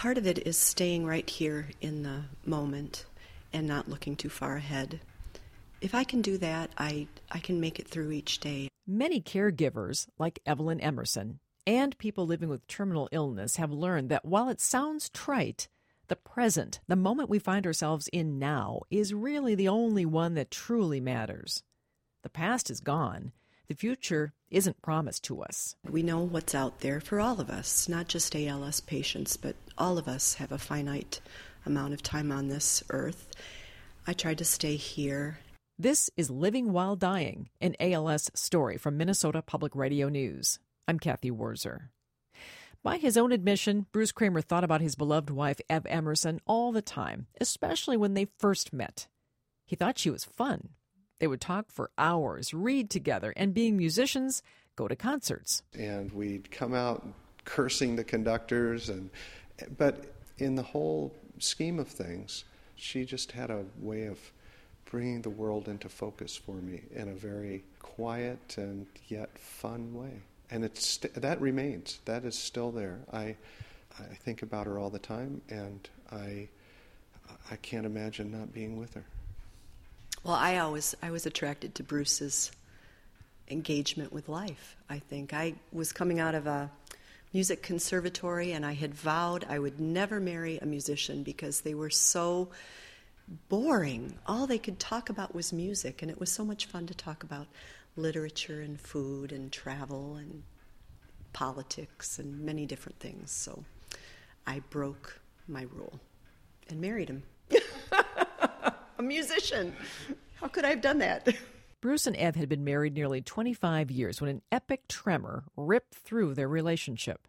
part of it is staying right here in the moment and not looking too far ahead. If I can do that, I, I can make it through each day. Many caregivers, like Evelyn Emerson, and people living with terminal illness have learned that while it sounds trite, the present, the moment we find ourselves in now, is really the only one that truly matters. The past is gone. The future isn't promised to us. We know what's out there for all of us, not just ALS patients, but all of us have a finite amount of time on this earth. I tried to stay here. This is Living While Dying, an ALS story from Minnesota Public Radio News. I'm Cathy Wurzer. By his own admission, Bruce Kramer thought about his beloved wife, Ev Emerson, all the time, especially when they first met. He thought she was fun. They would talk for hours, read together, and being musicians, go to concerts. And we'd come out cursing the conductors, and but in the whole scheme of things, she just had a way of bringing the world into focus for me in a very quiet and yet fun way. And it's that remains. That is still there. I I think about her all the time, and I I can't imagine not being with her. Well, I always I was attracted to Bruce's engagement with life. I think I was coming out of a music conservatory and I had vowed I would never marry a musician because they were so boring. All they could talk about was music, and it was so much fun to talk about literature and food and travel and politics and many different things. So I broke my rule and married him. A musician. How could I have done that? Bruce and Ev had been married nearly 25 years when an epic tremor ripped through their relationship.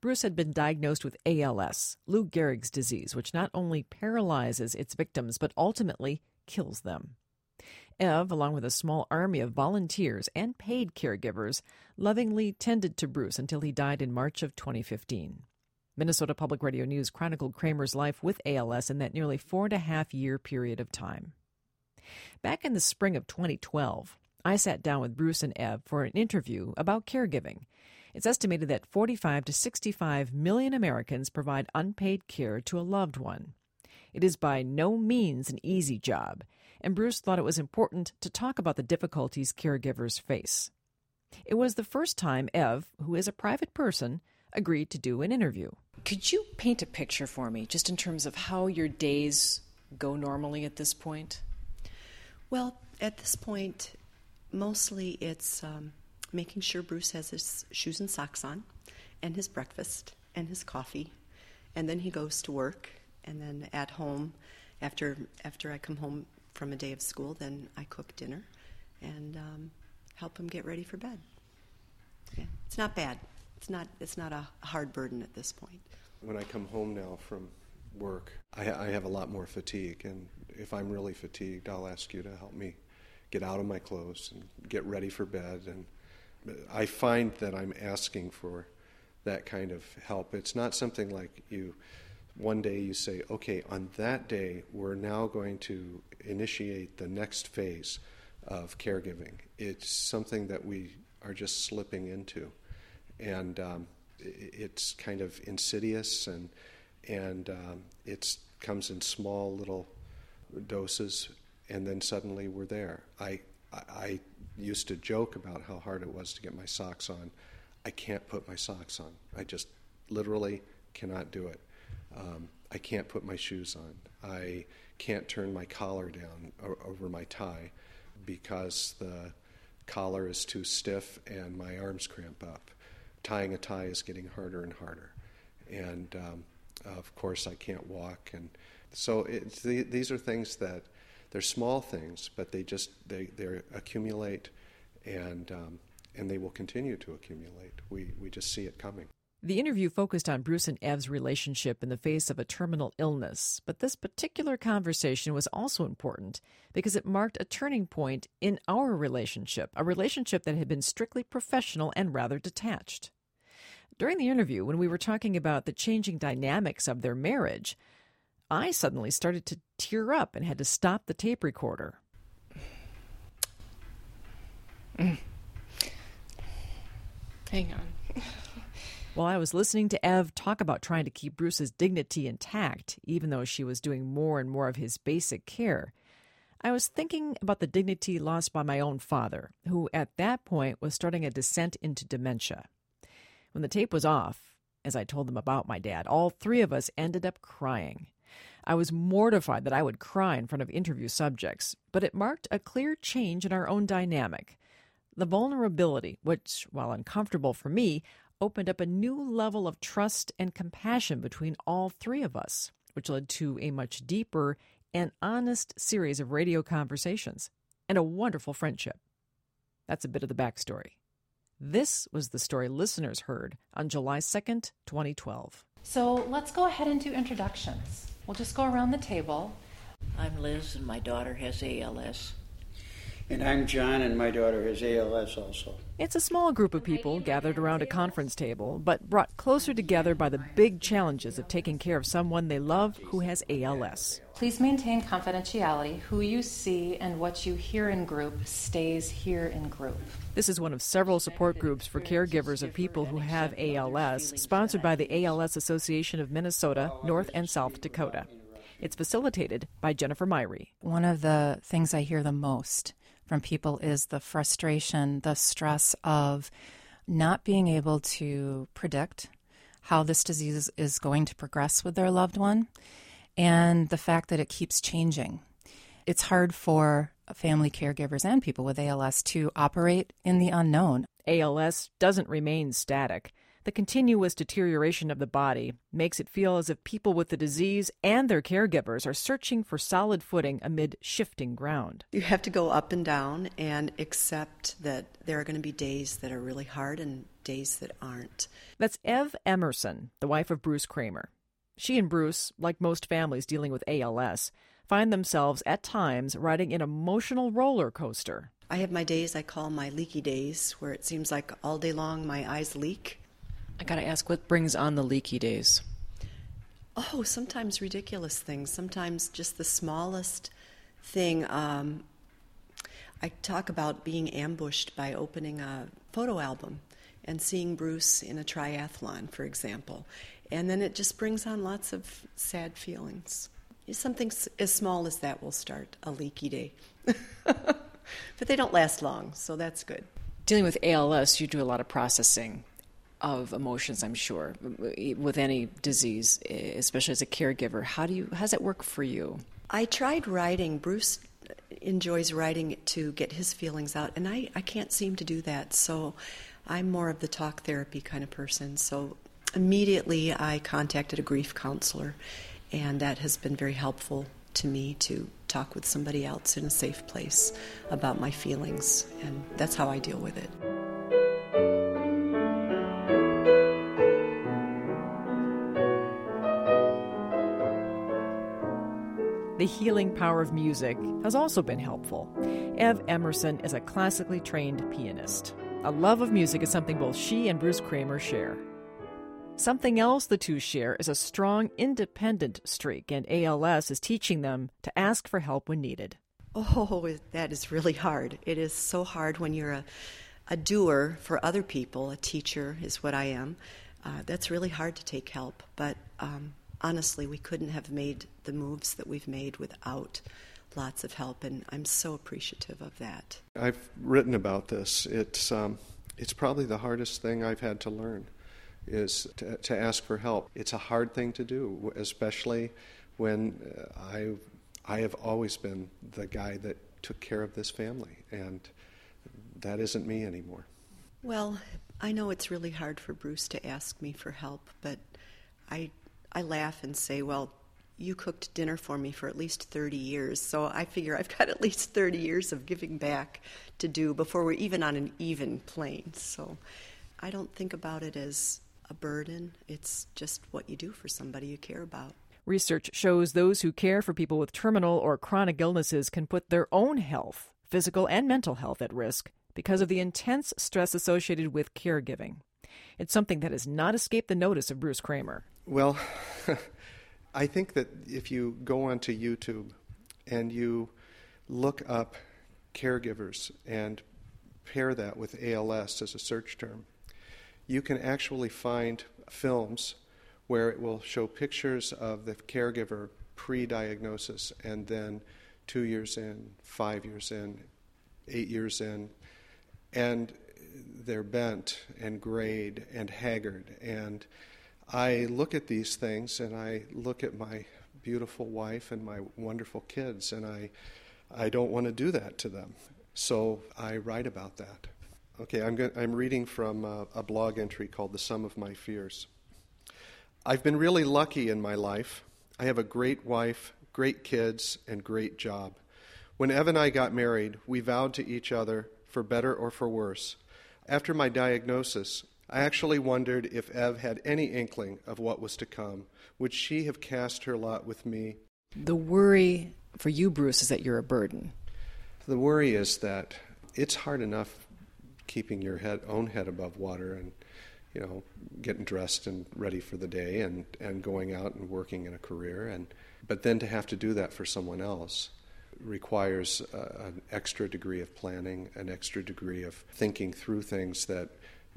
Bruce had been diagnosed with ALS, Lou Gehrig's disease, which not only paralyzes its victims but ultimately kills them. Ev, along with a small army of volunteers and paid caregivers, lovingly tended to Bruce until he died in March of 2015. Minnesota Public Radio News chronicled Kramer's life with ALS in that nearly four and a half year period of time. Back in the spring of 2012, I sat down with Bruce and Ev for an interview about caregiving it's estimated that 45 to 65 million Americans provide unpaid care to a loved one. It is by no means an easy job, and Bruce thought it was important to talk about the difficulties caregivers face. It was the first time Ev, who is a private person, agreed to do an interview. Could you paint a picture for me, just in terms of how your days go normally at this point? Well, at this point, mostly it's um, making sure Bruce has his shoes and socks on, and his breakfast, and his coffee, and then he goes to work, and then at home, after after I come home from a day of school, then I cook dinner, and um, help him get ready for bed. Yeah. It's not bad. It's not it's not a hard burden at this point. When I come home now from work, I, I have a lot more fatigue, and if I'm really fatigued, I'll ask you to help me get out of my clothes and get ready for bed and I find that I'm asking for that kind of help. It's not something like you, one day you say, okay, on that day, we're now going to initiate the next phase of caregiving. It's something that we are just slipping into. And um, it's kind of insidious and, and um, it comes in small little doses, and then suddenly we're there. I, I used to joke about how hard it was to get my socks on. I can't put my socks on. I just literally cannot do it. Um, I can't put my shoes on. I can't turn my collar down over my tie because the collar is too stiff and my arms cramp up. Tying a tie is getting harder and harder. And um, of course, I can't walk. And so the, these are things that they're small things, but they just they they accumulate, and um, and they will continue to accumulate. We we just see it coming. The interview focused on Bruce and Ev's relationship in the face of a terminal illness, but this particular conversation was also important because it marked a turning point in our relationship, a relationship that had been strictly professional and rather detached. During the interview, when we were talking about the changing dynamics of their marriage, I suddenly started to tear up and had to stop the tape recorder. Mm. Hang on. While I was listening to Ev talk about trying to keep Bruce's dignity intact, even though she was doing more and more of his basic care, I was thinking about the dignity lost by my own father, who at that point was starting a descent into dementia. When the tape was off, as I told them about my dad, all three of us ended up crying. I was mortified that I would cry in front of interview subjects, but it marked a clear change in our own dynamic. The vulnerability, which, while uncomfortable for me, opened up a new level of trust and compassion between all three of us, which led to a much deeper and honest series of radio conversations, and a wonderful friendship. That's a bit of the backstory. This was the story listeners heard on July 2nd, 2012. So let's go ahead and do introductions. We'll just go around the table. I'm Liz, and my daughter has ALS. And I'm John, and my daughter has ALS also. It's a small group of people gathered around a conference table, but brought closer together by the big challenges of taking care of someone they love who has ALS. Please maintain confidentiality. Who you see and what you hear in group stays here in group. This is one of several support groups for caregivers of people who have ALS, sponsored by the ALS Association of Minnesota, North and South Dakota. It's facilitated by Jennifer Myrie. One of the things I hear the most from people is the frustration, the stress of not being able to predict how this disease is going to progress with their loved one and the fact that it keeps changing. It's hard for family caregivers and people with ALS to operate in the unknown. ALS doesn't remain static. The continuous deterioration of the body makes it feel as if people with the disease and their caregivers are searching for solid footing amid shifting ground. You have to go up and down and accept that there are going to be days that are really hard and days that aren't. That's Ev Emerson, the wife of Bruce Kramer. She and Bruce, like most families dealing with ALS, find themselves at times riding an emotional roller coaster. I have my days I call my leaky days, where it seems like all day long my eyes leak I got to ask, what brings on the leaky days? Oh, sometimes ridiculous things. Sometimes just the smallest thing. Um, I talk about being ambushed by opening a photo album and seeing Bruce in a triathlon, for example. And then it just brings on lots of sad feelings. Something as small as that will start a leaky day. but they don't last long, so that's good. Dealing with ALS, you do a lot of processing of emotions, I'm sure, with any disease, especially as a caregiver. How do you how does work for you? I tried writing. Bruce enjoys writing to get his feelings out, and I, I can't seem to do that. So I'm more of the talk therapy kind of person. So immediately I contacted a grief counselor, and that has been very helpful to me to talk with somebody else in a safe place about my feelings, and that's how I deal with it. The healing power of music has also been helpful. Ev Emerson is a classically trained pianist. A love of music is something both she and Bruce Kramer share. Something else the two share is a strong independent streak, and ALS is teaching them to ask for help when needed. Oh, that is really hard. It is so hard when you're a, a doer for other people, a teacher is what I am. Uh, that's really hard to take help, but um, honestly, we couldn't have made the moves that we've made without lots of help, and I'm so appreciative of that. I've written about this. It's um, it's probably the hardest thing I've had to learn is to, to, ask for help. It's a hard thing to do, especially when uh, I I have always been the guy that took care of this family, and that isn't me anymore. Well, I know it's really hard for Bruce to ask me for help, but I I laugh and say, well, you cooked dinner for me for at least 30 years. So I figure I've got at least 30 years of giving back to do before we're even on an even plane. So I don't think about it as a burden. It's just what you do for somebody you care about. Research shows those who care for people with terminal or chronic illnesses can put their own health, physical and mental health, at risk because of the intense stress associated with caregiving. It's something that has not escaped the notice of Bruce Kramer. Well, I think that if you go onto YouTube and you look up caregivers and pair that with ALS as a search term, you can actually find films where it will show pictures of the caregiver pre diagnosis and then two years in, five years in, eight years in, and they're bent and grayed and haggard. And I look at these things and I look at my beautiful wife and my wonderful kids, and I, I don't want to do that to them. So I write about that. Okay, I'm, go- I'm reading from a, a blog entry called The Sum of My Fears. I've been really lucky in my life. I have a great wife, great kids, and great job. When Ev and I got married, we vowed to each other, for better or for worse. After my diagnosis, I actually wondered if Ev had any inkling of what was to come. Would she have cast her lot with me? The worry for you, Bruce, is that you're a burden. The worry is that it's hard enough keeping your head, own head above water and you know getting dressed and ready for the day and, and going out and working in a career and but then to have to do that for someone else requires uh, an extra degree of planning, an extra degree of thinking through things that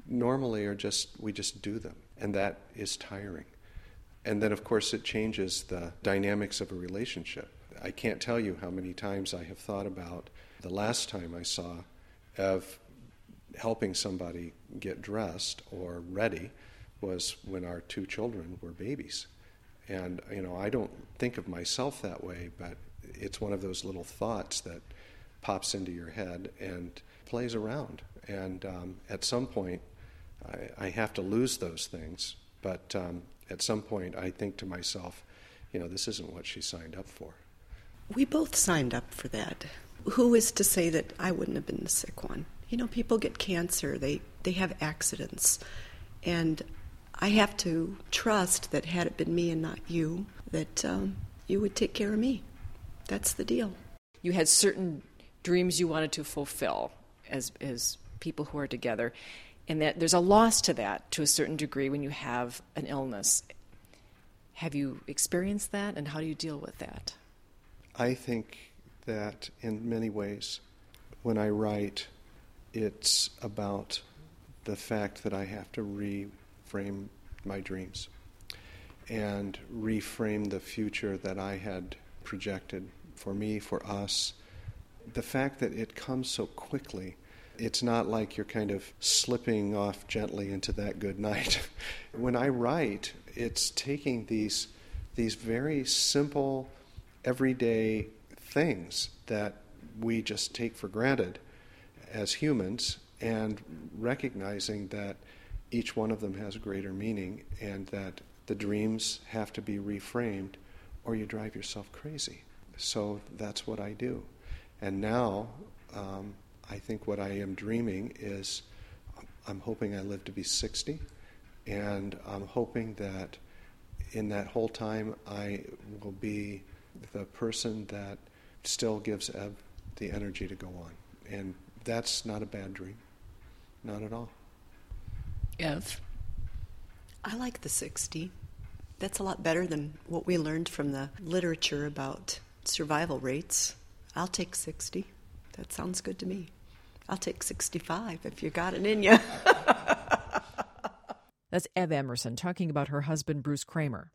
normally are just we just do them, and that is tiring. And then, of course, it changes the dynamics of a relationship. I can't tell you how many times I have thought about the last time I saw of helping somebody get dressed or ready was when our two children were babies. And, you know, I don't think of myself that way, but it's one of those little thoughts that pops into your head and plays around. And um, at some point, I, I, have to lose those things. But um, at some point, I think to myself, you know, this isn't what she signed up for. We both signed up for that. Who is to say that I wouldn't have been the sick one? You know, people get cancer, they, they have accidents. And I have to trust that had it been me and not you, that um, you would take care of me. That's the deal. You had certain dreams you wanted to fulfill as, as people who are together, and that there's a loss to that to a certain degree when you have an illness. Have you experienced that, and how do you deal with that? I think that in many ways, when I write, it's about the fact that I have to reframe my dreams and reframe the future that I had projected for me, for us. The fact that it comes so quickly, it's not like you're kind of slipping off gently into that good night. when I write, it's taking these, these very simple, everyday things that we just take for granted as humans and recognizing that each one of them has greater meaning and that the dreams have to be reframed or you drive yourself crazy. So that's what I do. And now, um, I think what I am dreaming is I'm hoping I live to be 60, and I'm hoping that in that whole time I will be the person that still gives Ev the energy to go on. And that's not a bad dream. Not at all. Ev? I like the 60. That's a lot better than what we learned from the literature about survival rates. I'll take 60. That sounds good to me. I'll take 65 if you got it in you. That's Ev Emerson talking about her husband, Bruce Kramer.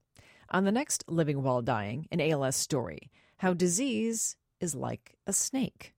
On the next Living While Dying, an ALS story, how disease is like a snake.